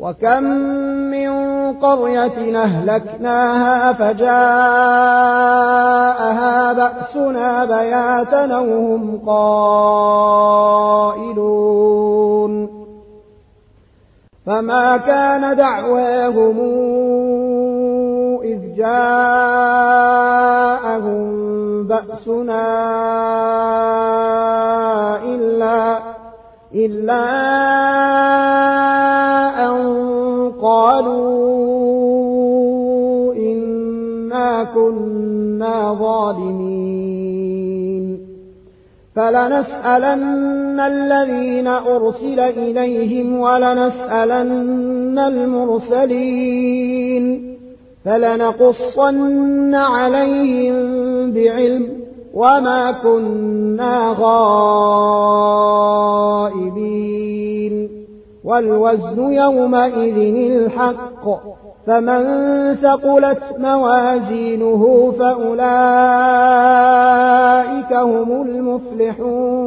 وكم من قرية أهلكناها فجاءها بأسنا بياتا وهم قائلون فما كان دعواهم إذ جاءهم بأسنا إلا إلا أن قالوا إنا كنا ظالمين فلنسألن الذين أرسل إليهم ولنسألن المرسلين فلنقصن عليهم بعلم وما كنا غائبين والوزن يومئذ الحق فمن ثقلت موازينه فأولئك هم المفلحون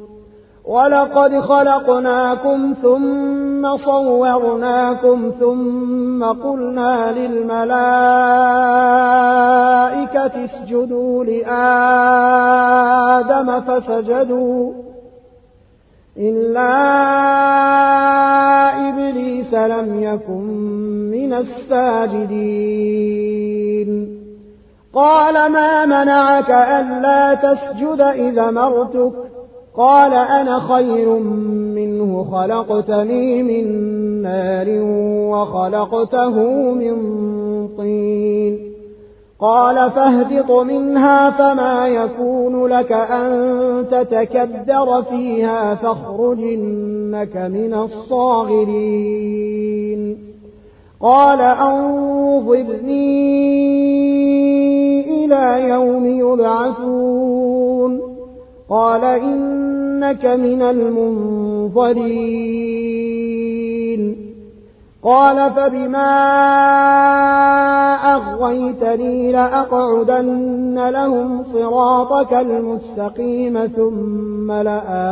ولقد خلقناكم ثم صورناكم ثم قلنا للملائكة اسجدوا لآدم فسجدوا إلا إبليس لم يكن من الساجدين. قال ما منعك ألا تسجد إذا مرتك؟ قال أنا خير منه خلقتني من نار وخلقته من طين. قال فاهبط منها فما يكون لك أن تتكدر فيها فاخرج إنك من الصاغرين. قال أنظرني إلى يوم يبعثون. قال إنك من المنظرين. قال فبما أغويتني لأقعدن لهم صراطك المستقيم ثم لآتينهم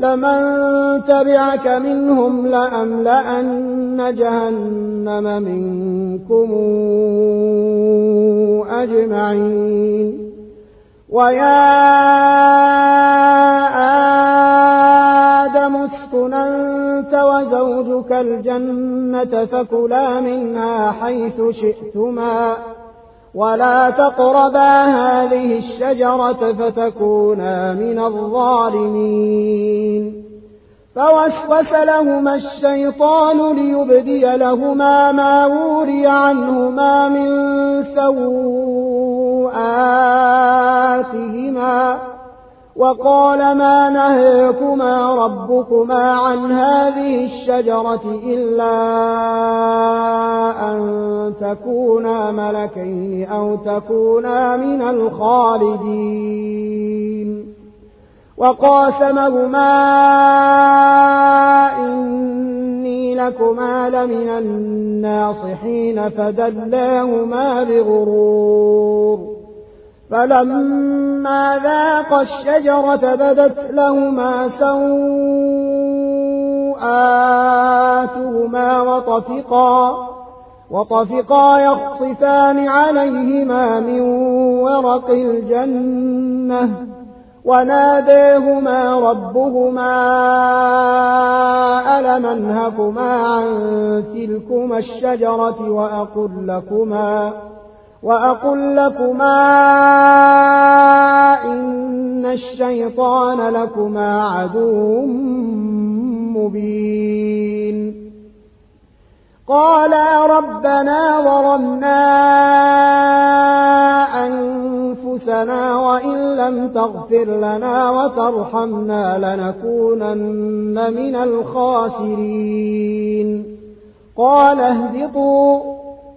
لمن تبعك منهم لأملأن جهنم منكم أجمعين. ويا آدم اسكن أنت وزوجك الجنة فكلا منها حيث شئتما. ولا تقربا هذه الشجرة فتكونا من الظالمين فوسوس لهما الشيطان ليبدي لهما ما وري عنهما من سوءاتهما وقال ما نهيكما ربكما عن هذه الشجرة إلا أن تكونا ملكين أو تكونا من الخالدين. وقاسمهما إني لكما لمن الناصحين فدلاهما بغرور. فلما ذاقا الشجرة بدت لهما سوءاتهما وطفقا وطفقا يخصفان عليهما من ورق الجنة وناديهما ربهما ألم أنهكما عن تلكما الشجرة وأقل لكما وأقل لكما إن الشيطان لكما عدو مبين. قالا ربنا ظلمنا أنفسنا وإن لم تغفر لنا وترحمنا لنكونن من الخاسرين. قال اهبطوا.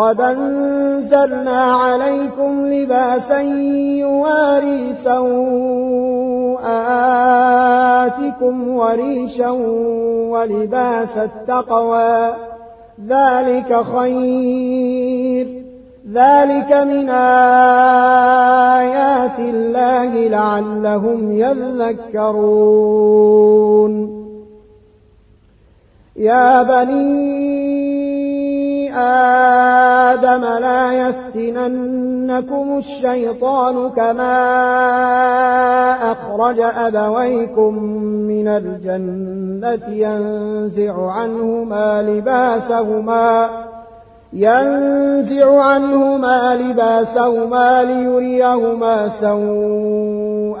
قد أنزلنا عليكم لباسا يواري سوآتكم وريشا ولباس التقوى. ذلك خير. ذلك من آيات الله لعلهم يذكرون. يا بني آدم لا يفتننكم الشيطان كما أخرج أبويكم من الجنة ينزع عنهما لباسهما ينزع عنهما لباسهما ليريهما سوآتهما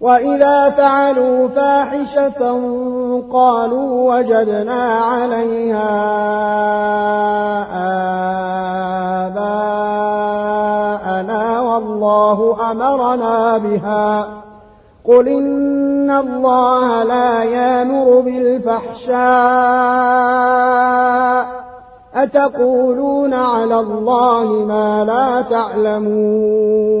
وإذا فعلوا فاحشة قالوا وجدنا عليها آباءنا والله أمرنا بها. قل إن الله لا يامر بالفحشاء. أتقولون على الله ما لا تعلمون.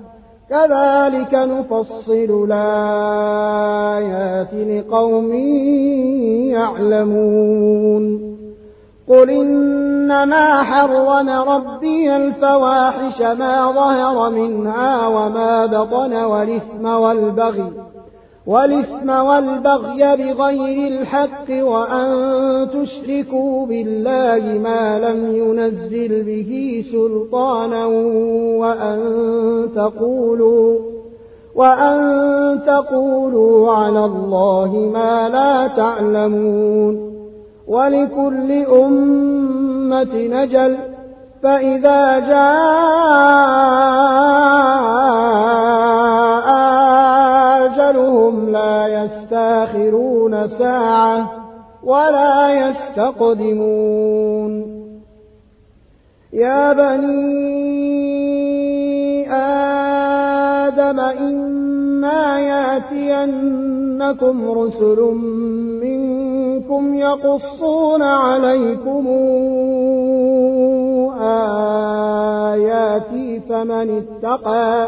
كذلك نفصل الآيات لقوم يعلمون. قل إنما حرم ربي الفواحش ما ظهر منها وما بطن والإثم والبغي والإثم والبغي بغير الحق وأن تشركوا بالله ما لم ينزل به سلطانا وأن تقولوا وأن تقولوا على الله ما لا تعلمون ولكل أمة نجل فإذا جاء أجلهم لا يستاخرون ساعة ولا يستقدمون يا بني آدم إما ياتينكم رسل منكم يقصون عليكم آياتي فمن اتقى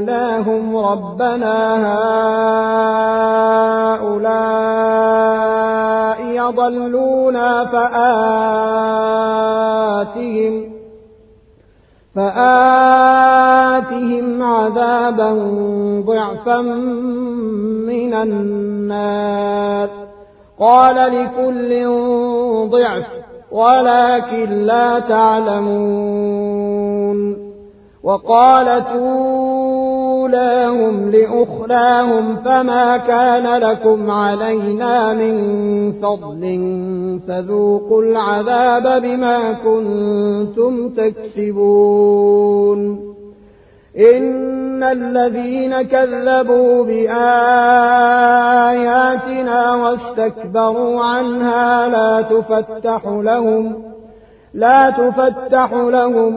لأولاهم ربنا هؤلاء يضلونا فآتهم فآتهم عذابا ضعفا من النار قال لكل ضعف ولكن لا تعلمون وقالت أولاهم لأخراهم فما كان لكم علينا من فضل فذوقوا العذاب بما كنتم تكسبون. إن الذين كذبوا بآياتنا واستكبروا عنها لا تفتح لهم لا تفتح لهم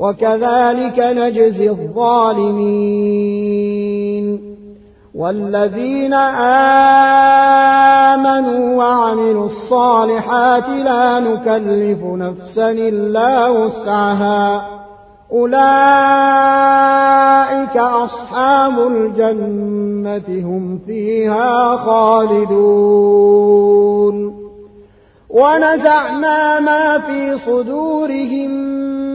وكذلك نجزي الظالمين والذين آمنوا وعملوا الصالحات لا نكلف نفسا إلا وسعها. أولئك أصحاب الجنة هم فيها خالدون. ونزعنا ما في صدورهم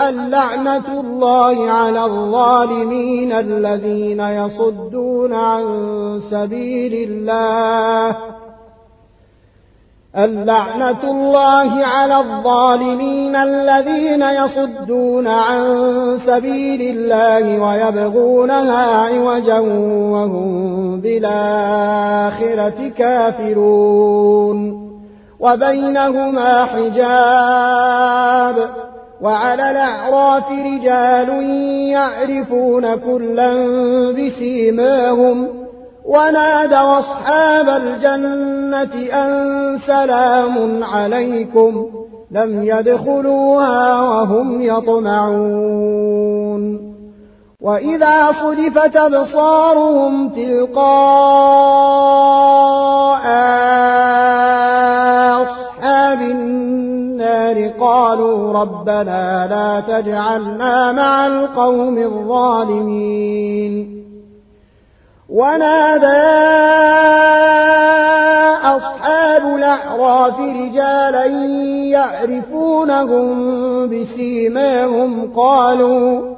اللعنة الله على الظالمين الذين يصدون عن سبيل الله. اللعنة الله على الظالمين الذين يصدون عن سبيل الله ويبغونها عوجا وهم بالآخرة كافرون. وبينهما حجاب. وعلى الأعراف رجال يعرفون كلا بسيماهم. ونادوا أصحاب الجنة أن سلام عليكم. لم يدخلوها وهم يطمعون. وإذا صرفت أبصارهم تلقاء أصحاب النار قالوا ربنا لا تجعلنا مع القوم الظالمين. ونادى أصحاب الأعراف رجالا يعرفونهم بسيماهم قالوا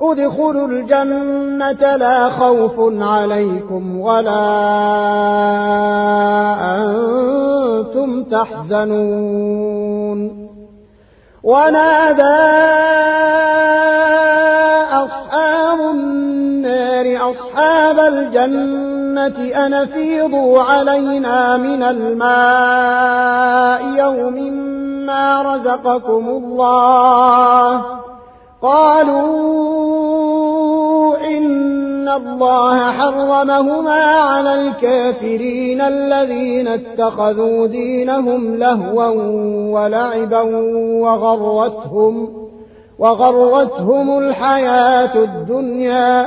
ادخلوا الجنة لا خوف عليكم ولا أنتم تحزنون. ونادى أصحاب النار أصحاب الجنة أن فيضوا علينا من الماء يوم ما رزقكم الله. قالوا إن الله حرمهما على الكافرين الذين اتخذوا دينهم لهوا ولعبا وغرتهم وغرتهم الحياة الدنيا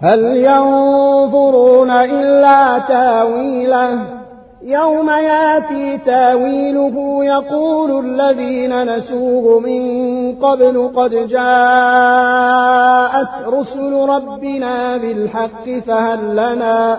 هل ينظرون إلا تاويله؟ يوم ياتي تاويله يقول الذين نسوه من قبل قد جاءت رسل ربنا بالحق فهل لنا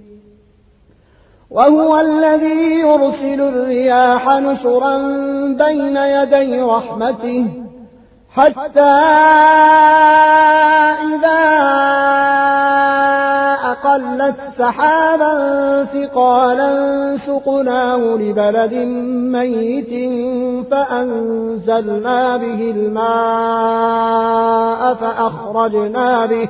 وهو الذي يرسل الرياح نشرا بين يدي رحمته حتى إذا أقلت سحابا ثقالا سقناه لبلد ميت فأنزلنا به الماء فأخرجنا به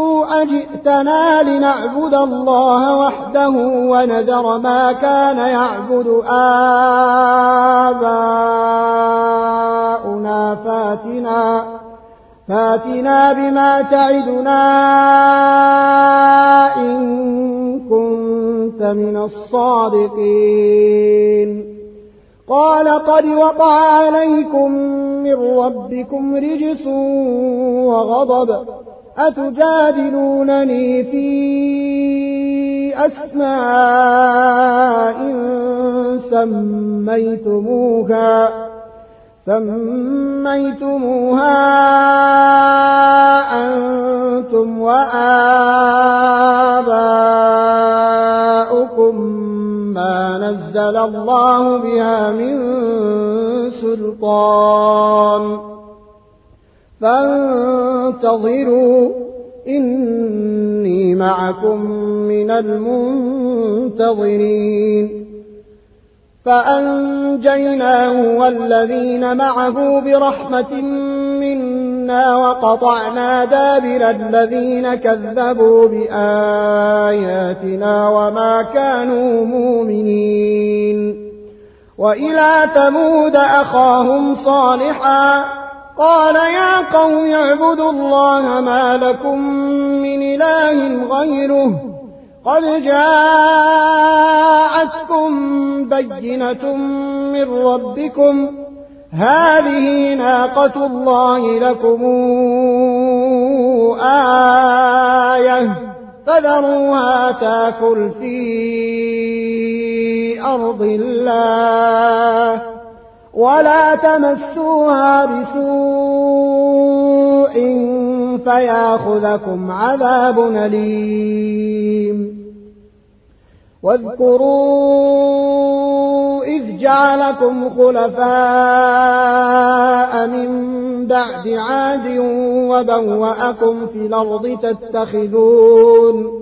أجئتنا لنعبد الله وحده ونذر ما كان يعبد آباؤنا فاتنا فاتنا بما تعدنا إن كنت من الصادقين. قال قد وقع عليكم من ربكم رجس وغضب أتجادلونني في أسماء سميتموها سميتموها أنتم وآباؤكم ما نزل الله بها من سلطان. فانتظروا إني معكم من المنتظرين. فأنجيناه والذين معه برحمة منا وقطعنا دابر الذين كذبوا بآياتنا وما كانوا مؤمنين. وإلى ثمود أخاهم صالحا قال يا قوم اعبدوا الله ما لكم من إله غيره. قد جاءتكم بينة من ربكم. هذه ناقة الله لكم آية. فذروها تاكل في أرض الله. ولا تمسوها بسوء فياخذكم عذاب أليم. واذكروا إذ جعلكم خلفاء من بعد عاد وبوأكم في الأرض تتخذون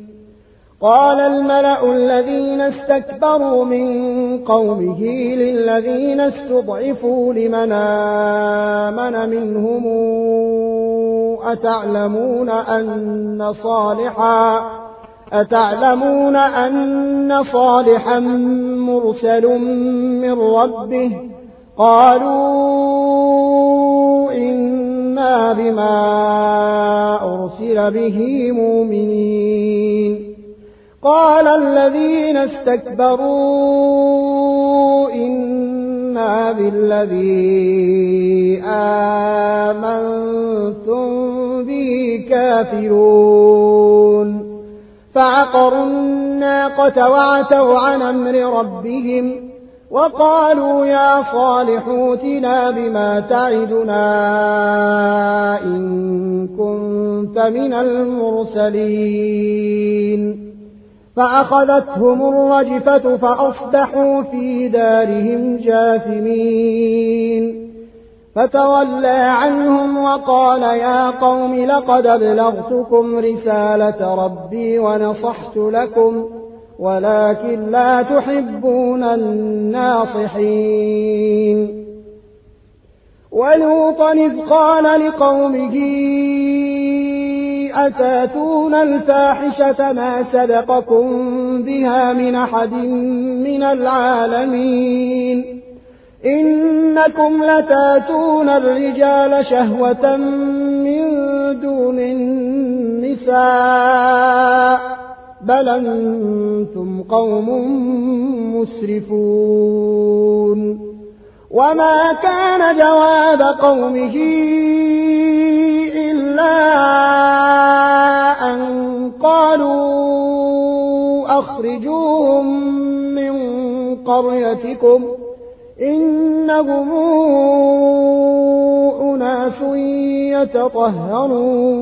قال الملأ الذين استكبروا من قومه للذين استضعفوا لمن آمن منهم أتعلمون أن صالحا أتعلمون أن صالحا مرسل من ربه قالوا إنا بما أرسل به مؤمنين قال الذين استكبروا إنا بالذي آمنتم به كافرون. فعقروا الناقة وعتوا عن أمر ربهم وقالوا يا صالح اوتنا بما تعدنا إن كنت من المرسلين. فأخذتهم الرجفة فأصبحوا في دارهم جاثمين. فتولى عنهم وقال يا قوم لقد أبلغتكم رسالة ربي ونصحت لكم ولكن لا تحبون الناصحين. ولوطا إذ قال لقومه أتاتون الفاحشة ما سبقكم بها من أحد من العالمين إنكم لتاتون الرجال شهوة من دون النساء بل أنتم قوم مسرفون وما كان جواب قومه إلا أن قالوا أخرجوهم من قريتكم إنهم أناس يتطهرون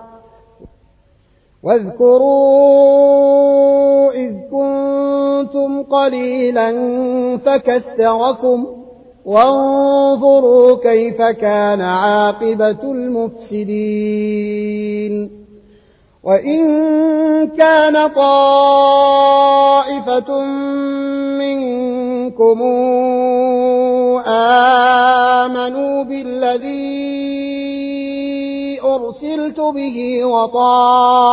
واذكروا إذ كنتم قليلا فكثركم وانظروا كيف كان عاقبة المفسدين. وإن كان طائفة منكم آمنوا بالذي أرسلت به وطائفة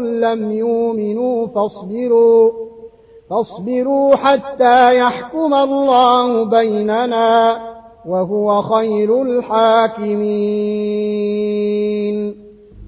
لم يؤمنوا فاصبروا فاصبروا حتى يحكم الله بيننا وهو خير الحاكمين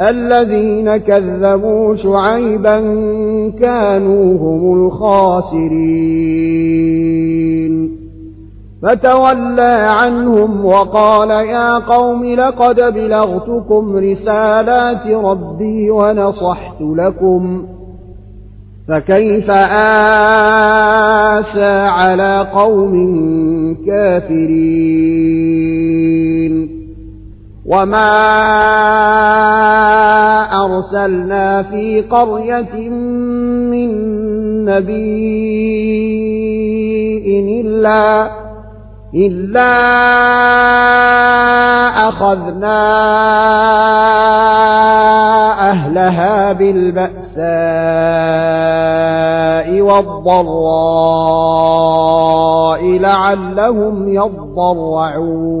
الذين كذبوا شعيبا كانوا هم الخاسرين. فتولى عنهم وقال يا قوم لقد بلغتكم رسالات ربي ونصحت لكم فكيف آسى على قوم كافرين؟ وما أرسلنا في قرية من نبي إلا إلا أخذنا أهلها بالبأساء والضراء لعلهم يضرعون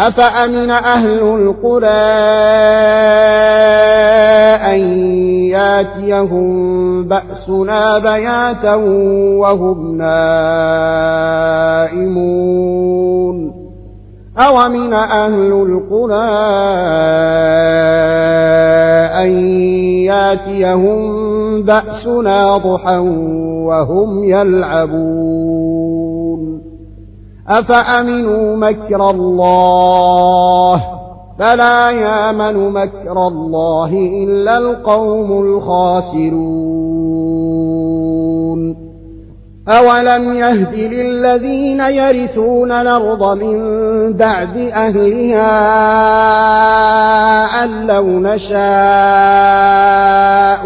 أفأمن أهل القرى أن ياتيهم بأسنا بياتا وهم نائمون أومن أهل القرى أن ياتيهم بأسنا ضحى وهم يلعبون أفأمنوا مكر الله فلا يامن مكر الله إلا القوم الخاسرون أولم يهد للذين يرثون الأرض من بعد أهلها أن لو نشاء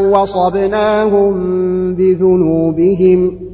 وصبناهم بذنوبهم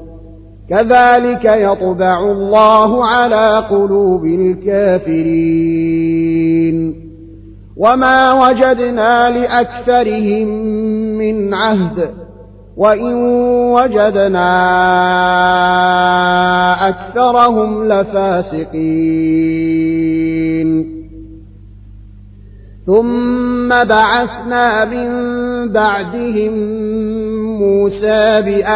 كذلك يطبع الله على قلوب الكافرين. وما وجدنا لأكثرهم من عهد وإن وجدنا أكثرهم لفاسقين. ثم بعثنا من بعدهم موسى بآياتنا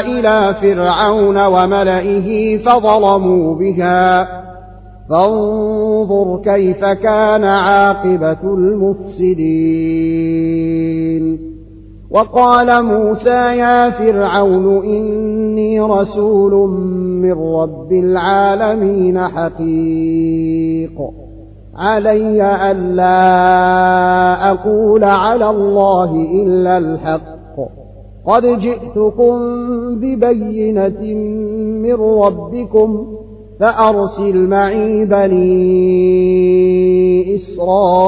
إلى فرعون وملئه فظلموا بها. فانظر كيف كان عاقبة المفسدين. وقال موسى يا فرعون إني رسول من رب العالمين حقيق. علي ألا أقول على الله إلا الحق. قد جئتكم ببينة من ربكم فأرسل معي بني إسرائيل.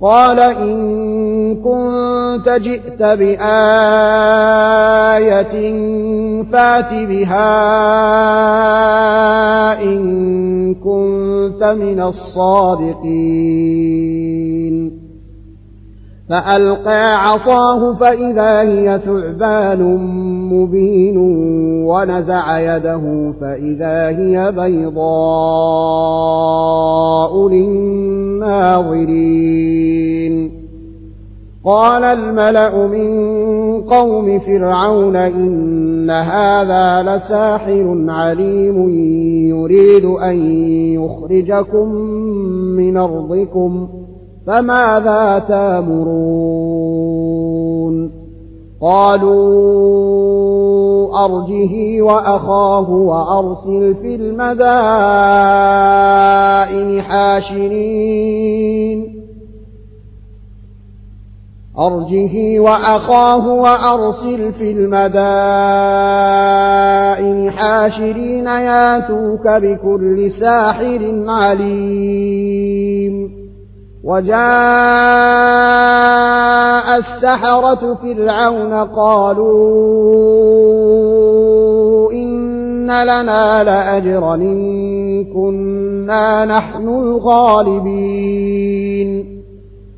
قال إن كنت جئت بآية فات بها إن كنت من الصادقين. فألقى عصاه فإذا هي ثعبان مبين ونزع يده فإذا هي بيضاء للناظرين. قال الملأ من قوم فرعون إن هذا لساحر عليم يريد أن يخرجكم من أرضكم ۖ فماذا تامرون؟ قالوا أرجه وأخاه وأرسل في المدائن حاشرين. أرجه وأخاه وأرسل في المدائن حاشرين ياتوك بكل ساحر عليم. وجاء السحرة فرعون قالوا إن لنا لأجرا إن كنا نحن الغالبين.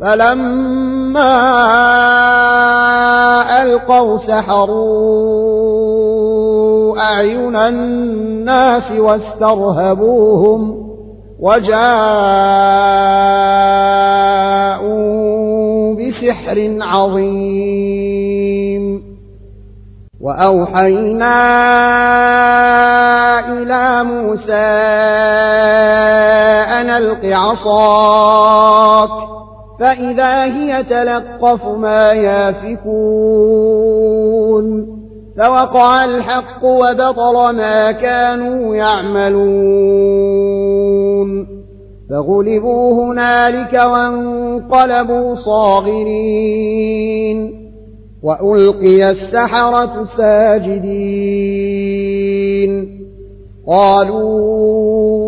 فلما ألقوا سحروا أعين الناس واسترهبوهم وجاءوا بسحر عظيم وأوحينا إلى موسى أن ألق عصاك فإذا هي تلقف ما يافكون. فوقع الحق وبطل ما كانوا يعملون. فغلبوا هنالك وانقلبوا صاغرين. وألقي السحرة ساجدين. قالوا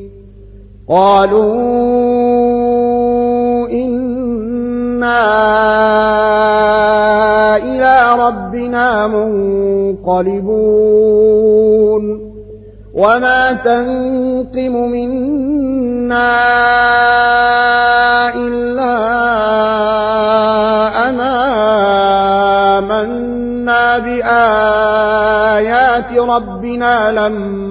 قالوا إنا إلى ربنا منقلبون وما تنقم منا إلا أنا آمنا بآيات ربنا لما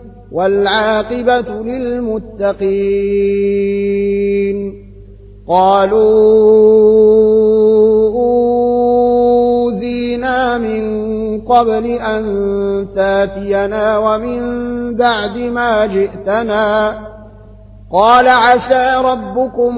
والعاقبة للمتقين. قالوا أوذينا من قبل أن تاتينا ومن بعد ما جئتنا. قال عسى ربكم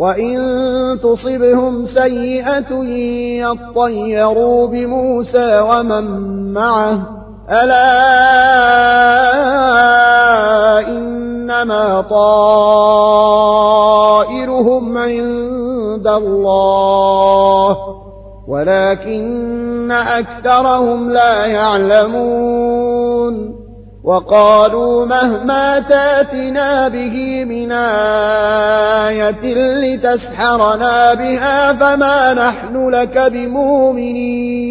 وإن تصبهم سيئة يطيروا بموسى ومن معه ألا إنما طائرهم عند الله ولكن أكثرهم لا يعلمون وقالوا مهما تاتنا به من آية لتسحرنا بها فما نحن لك بمؤمنين.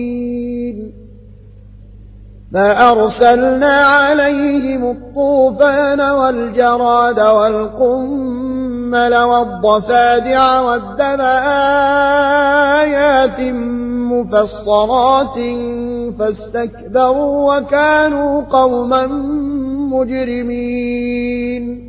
فأرسلنا عليهم الطوفان والجراد والقمل والضفادع والدم آيات مفصلات فاستكبروا وكانوا قوما مجرمين.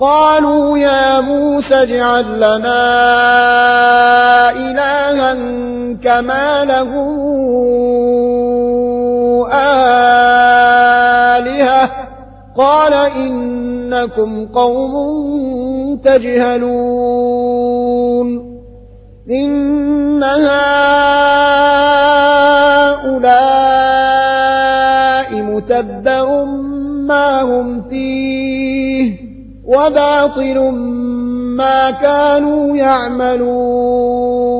قالوا يا موسى اجعل لنا إلها كما له آلهة. قال إنكم قوم تجهلون. إن هؤلاء متبر ما هم فيه. وباطل ما كانوا يعملون.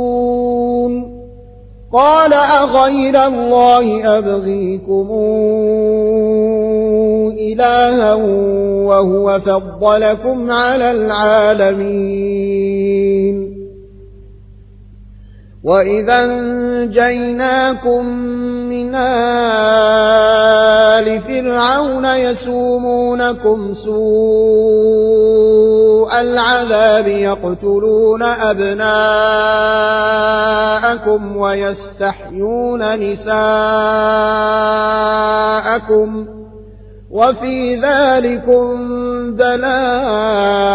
قال أغير الله أبغيكم إلها وهو فضلكم على العالمين. وإذا انجيناكم من آل فرعون يسومونكم سوء العذاب يقتلون أبناءكم ويستحيون نساءكم وفي ذلكم بلاء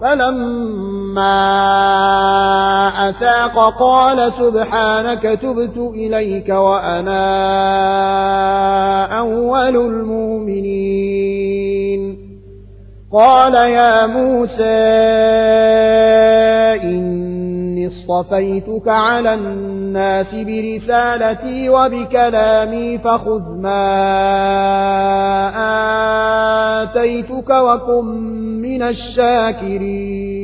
فلما أفاق قال سبحانك تبت إليك وأنا أول المؤمنين. قال يا موسى إني اصطفيتك على الناس برسالتي وبكلامي فخذ ما آتيتك وكن من الشاكرين.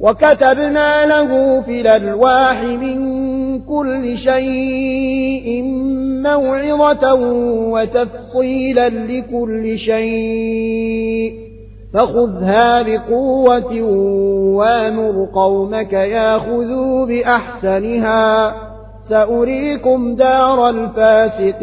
وكتبنا له في الألواح من كل شيء موعظة وتفصيلا لكل شيء. فخذها بقوة وامر قومك ياخذوا بأحسنها. سأريكم دار الفاسقين.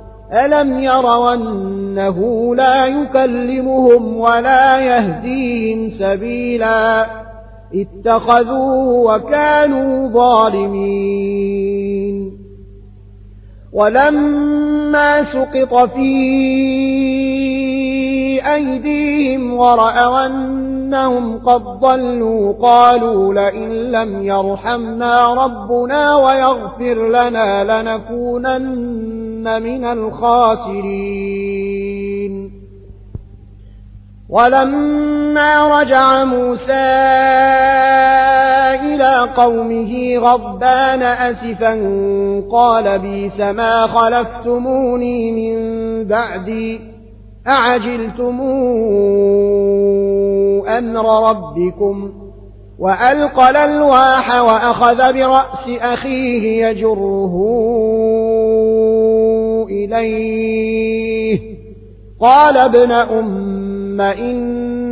ألم يروا أنه لا يكلمهم ولا يهديهم سبيلا اتخذوه وكانوا ظالمين ولما سقط في أيديهم ورأوا أنهم قد ضلوا قالوا لئن لم يرحمنا ربنا ويغفر لنا لنكونن من الخاسرين. ولما رجع موسى إلى قومه غضبان أسفا قال بيس ما خلفتموني من بعدي أعجلتم أمر ربكم وألقى الألواح وأخذ برأس أخيه يجره إليه. قال ابن أم إن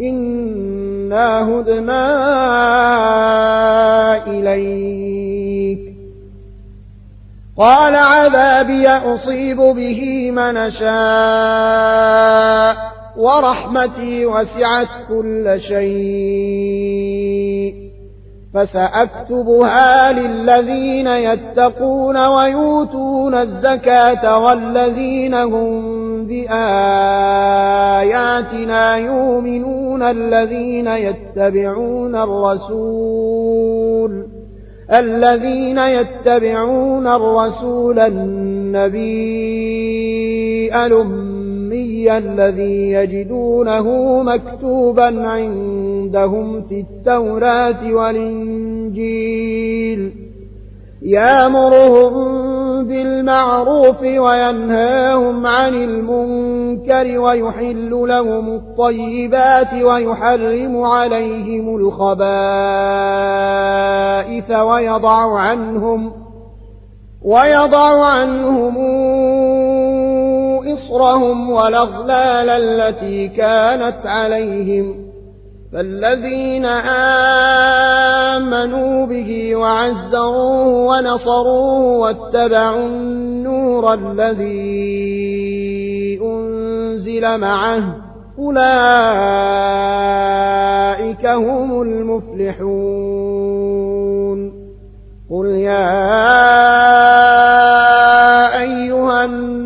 إنا هدنا إليك قال عذابي أصيب به من شاء ورحمتي وسعت كل شيء فسأكتبها للذين يتقون ويؤتون الزكاة والذين هم بآياتنا يؤمنون الذين يتبعون الرسول الذين يتبعون الرسول النبي الأمي الذي يجدونه مكتوبا عندهم في التوراة والإنجيل. يأمرهم بالمعروف وينهاهم عن المنكر ويحل لهم الطيبات ويحرم عليهم الخبائث ويضع عنهم ويضع عنهم إصرهم والأغلال التي كانت عليهم. فالذين آمنوا به وعزروه ونصروه واتبعوا النور الذي أنزل معه أولئك هم المفلحون. قل يا أيها الناس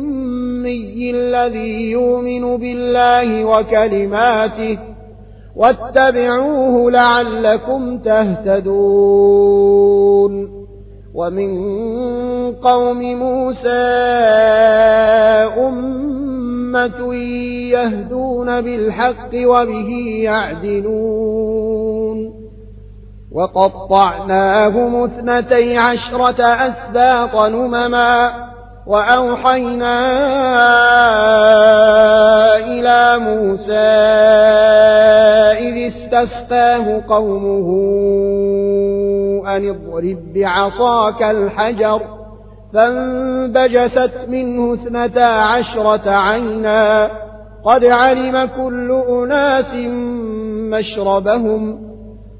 الذي يؤمن بالله وكلماته واتبعوه لعلكم تهتدون. ومن قوم موسى أمة يهدون بالحق وبه يعدلون. وقطعناهم اثنتي عشرة أسباط نمما. وأوحينا إلى موسى إذ استسقاه قومه أن اضرب بعصاك الحجر فانبجست منه اثنتا عشرة عينا قد علم كل أناس مشربهم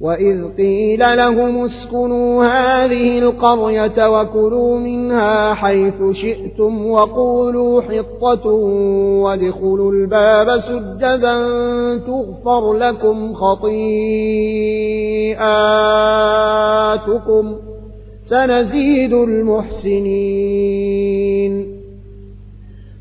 وإذ قيل لهم اسكنوا هذه القرية وكلوا منها حيث شئتم وقولوا حطة وادخلوا الباب سجدا تغفر لكم خطيئاتكم سنزيد المحسنين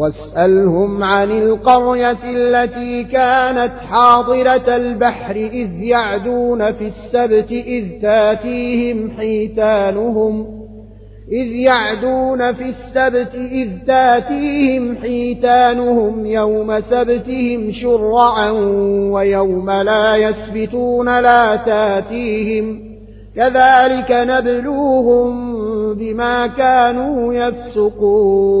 واسألهم عن القرية التي كانت حاضرة البحر إذ يعدون في السبت إذ تاتيهم حيتانهم إذ يعدون في السبت إذ تاتيهم حيتانهم يوم سبتهم شرعا ويوم لا يسبتون لا تاتيهم كذلك نبلوهم بما كانوا يفسقون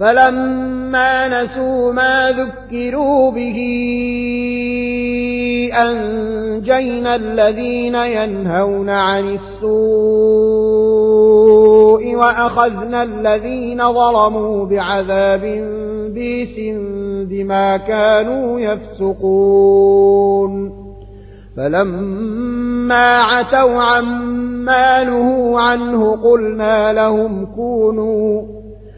فلما نسوا ما ذكروا به أنجينا الذين ينهون عن السوء وأخذنا الذين ظلموا بعذاب بيس بما كانوا يفسقون. فلما عتوا عما نهوا عنه قلنا لهم كونوا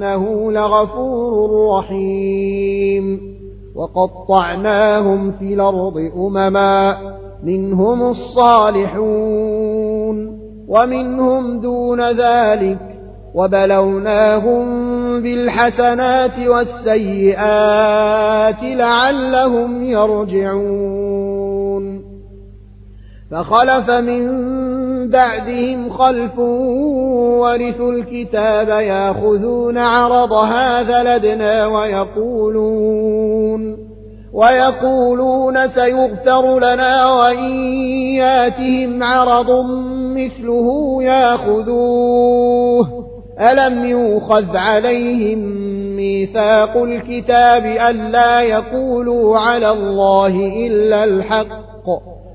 وإنه لغفور رحيم. وقطعناهم في الأرض أمما منهم الصالحون. ومنهم دون ذلك وبلوناهم بالحسنات والسيئات لعلهم يرجعون. فخلف من بعدهم خلف ورثوا الكتاب ياخذون عرض هذا لدنا ويقولون ويقولون سيغفر لنا وإن ياتهم عرض مثله ياخذوه. ألم يوخذ عليهم ميثاق الكتاب ألا يقولوا على الله إلا الحق؟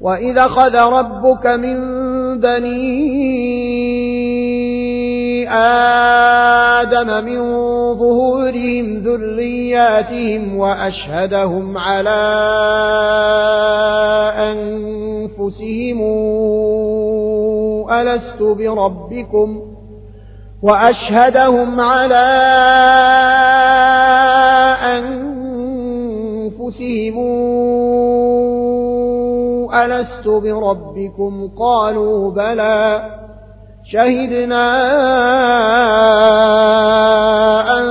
وإذا خذ ربك من بني آدم من ظهورهم ذرياتهم وأشهدهم على أنفسهم ألست بربكم وأشهدهم على ألست بربكم قالوا بلى شهدنا أن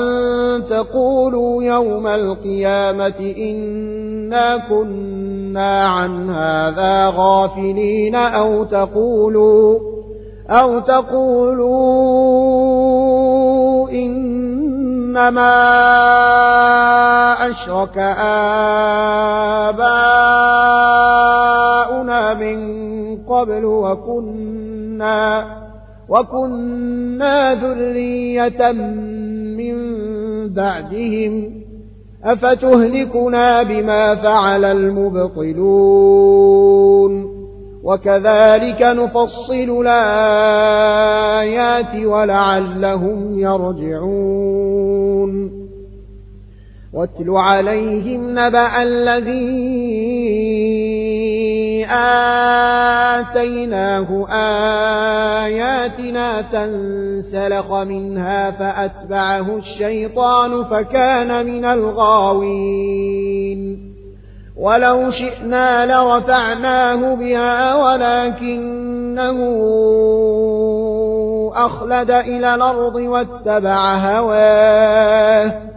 تقولوا يوم القيامة إنا كنا عن هذا غافلين أو تقولوا أو تقولوا إنما أشرك آباؤنا من قبل وكنا وكنا ذرية من بعدهم. أفتهلكنا بما فعل المبطلون؟ وكذلك نفصل الآيات ولعلهم يرجعون. واتل عليهم نبأ الذي آتيناه آياتنا فانسلخ منها فأتبعه الشيطان فكان من الغاوين. ولو شئنا لرفعناه بها ولكنه أخلد إلى الأرض واتبع هواه.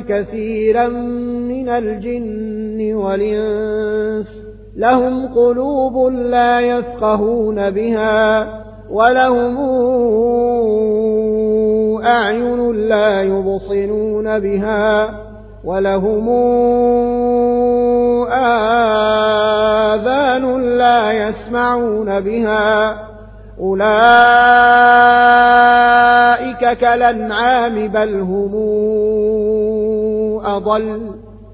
كثيرا من الجن والإنس. لهم قلوب لا يفقهون بها ولهم أعين لا يبصرون بها ولهم آذان لا يسمعون بها أولئك كالأنعام بل هم أضل.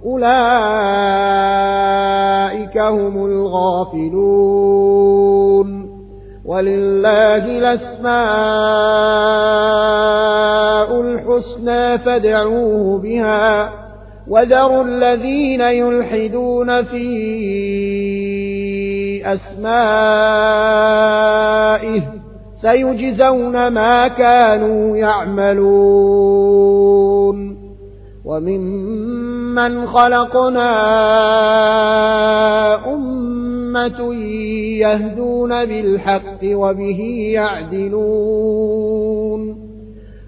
أولئك هم الغافلون. ولله الأسماء الحسنى فادعوه بها. وذروا الذين يلحدون في أسمائه سيجزون ما كانوا يعملون. وممن خلقنا أمة يهدون بالحق وبه يعدلون.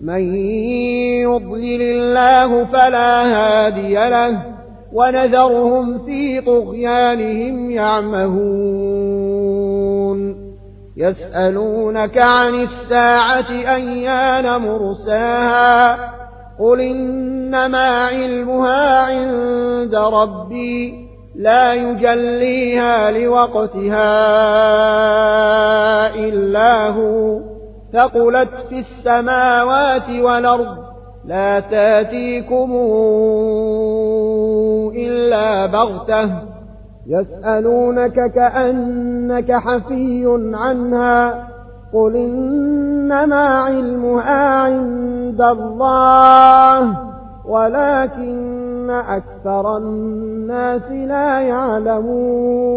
من يضلل الله فلا هادي له ونذرهم في طغيانهم يعمهون يسألونك عن الساعة أيان مرساها قل إنما علمها عند ربي لا يجليها لوقتها إلا هو ثقلت في السماوات والأرض لا تأتيكم إلا بغتة يسألونك كأنك حفي عنها قل إنما علمها عند الله ولكن أكثر الناس لا يعلمون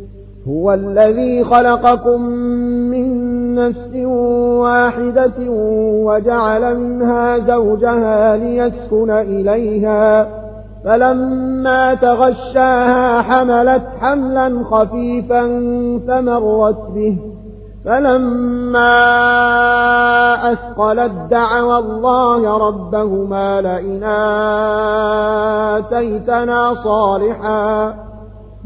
هو الذي خلقكم من نفس واحدة وجعل منها زوجها ليسكن إليها. فلما تغشاها حملت حملا خفيفا فمرت به. فلما أثقلت دعوى الله ربهما لئن آتيتنا صالحا.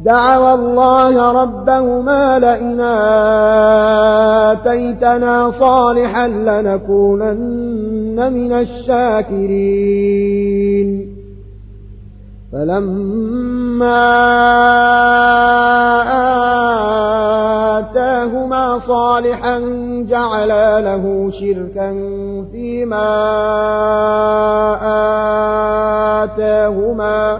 دعوى الله ربهما لئن آتيتنا صالحا لنكونن من الشاكرين. فلما آتاهما صالحا جعلا له شركا فيما آتاهما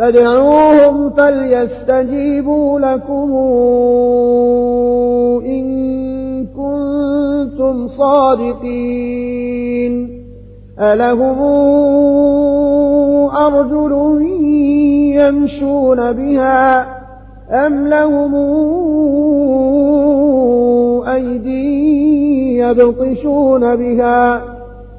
فادعوهم فليستجيبوا لكم إن كنتم صادقين. ألهم أرجل يمشون بها أم لهم أيدي يبطشون بها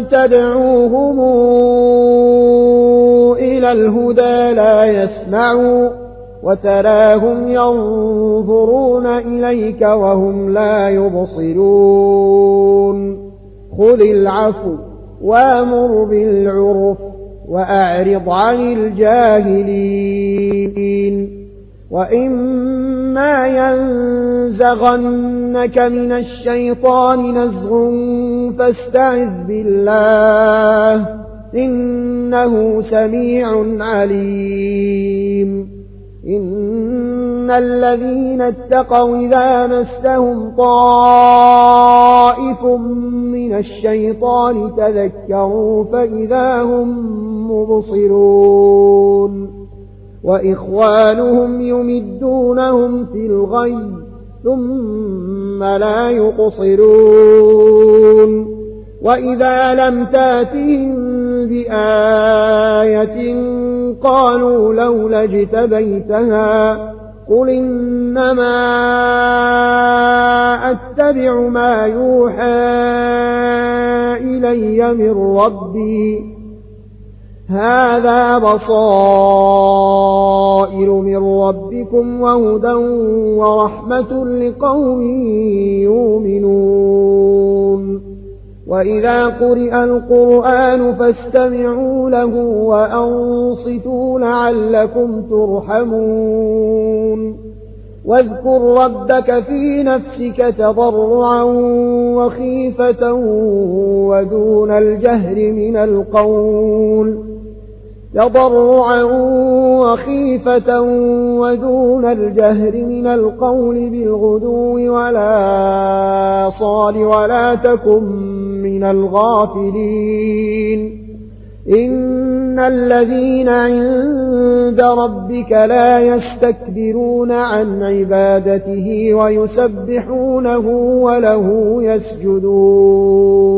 تدعوهم إلى الهدى لا يسمعوا وتراهم ينظرون إليك وهم لا يبصرون. خذ العفو وأمر بالعرف وأعرض عن الجاهلين. وإما ينزغنك من الشيطان نزغ فاستعذ بالله إنه سميع عليم. إن الذين اتقوا إذا مسهم طائف من الشيطان تذكروا فإذا هم مبصرون. وإخوانهم يمدونهم في الغي ثم لا يقصرون. وإذا لم تاتهم بآية قالوا لولا اجتبيتها قل إنما أتبع ما يوحى إلي من ربي. هذا بصائر من ربكم وهدى ورحمة لقوم يؤمنون. وإذا قرئ القرآن فاستمعوا له وأنصتوا لعلكم ترحمون. واذكر ربك في نفسك تضرعا وخيفة ودون الجهر من القول. تضرعا وخيفة ودون الجهر من القول بالغدو ولا صال ولا تكن من الغافلين. إن الذين عند ربك لا يستكبرون عن عبادته ويسبحونه وله يسجدون.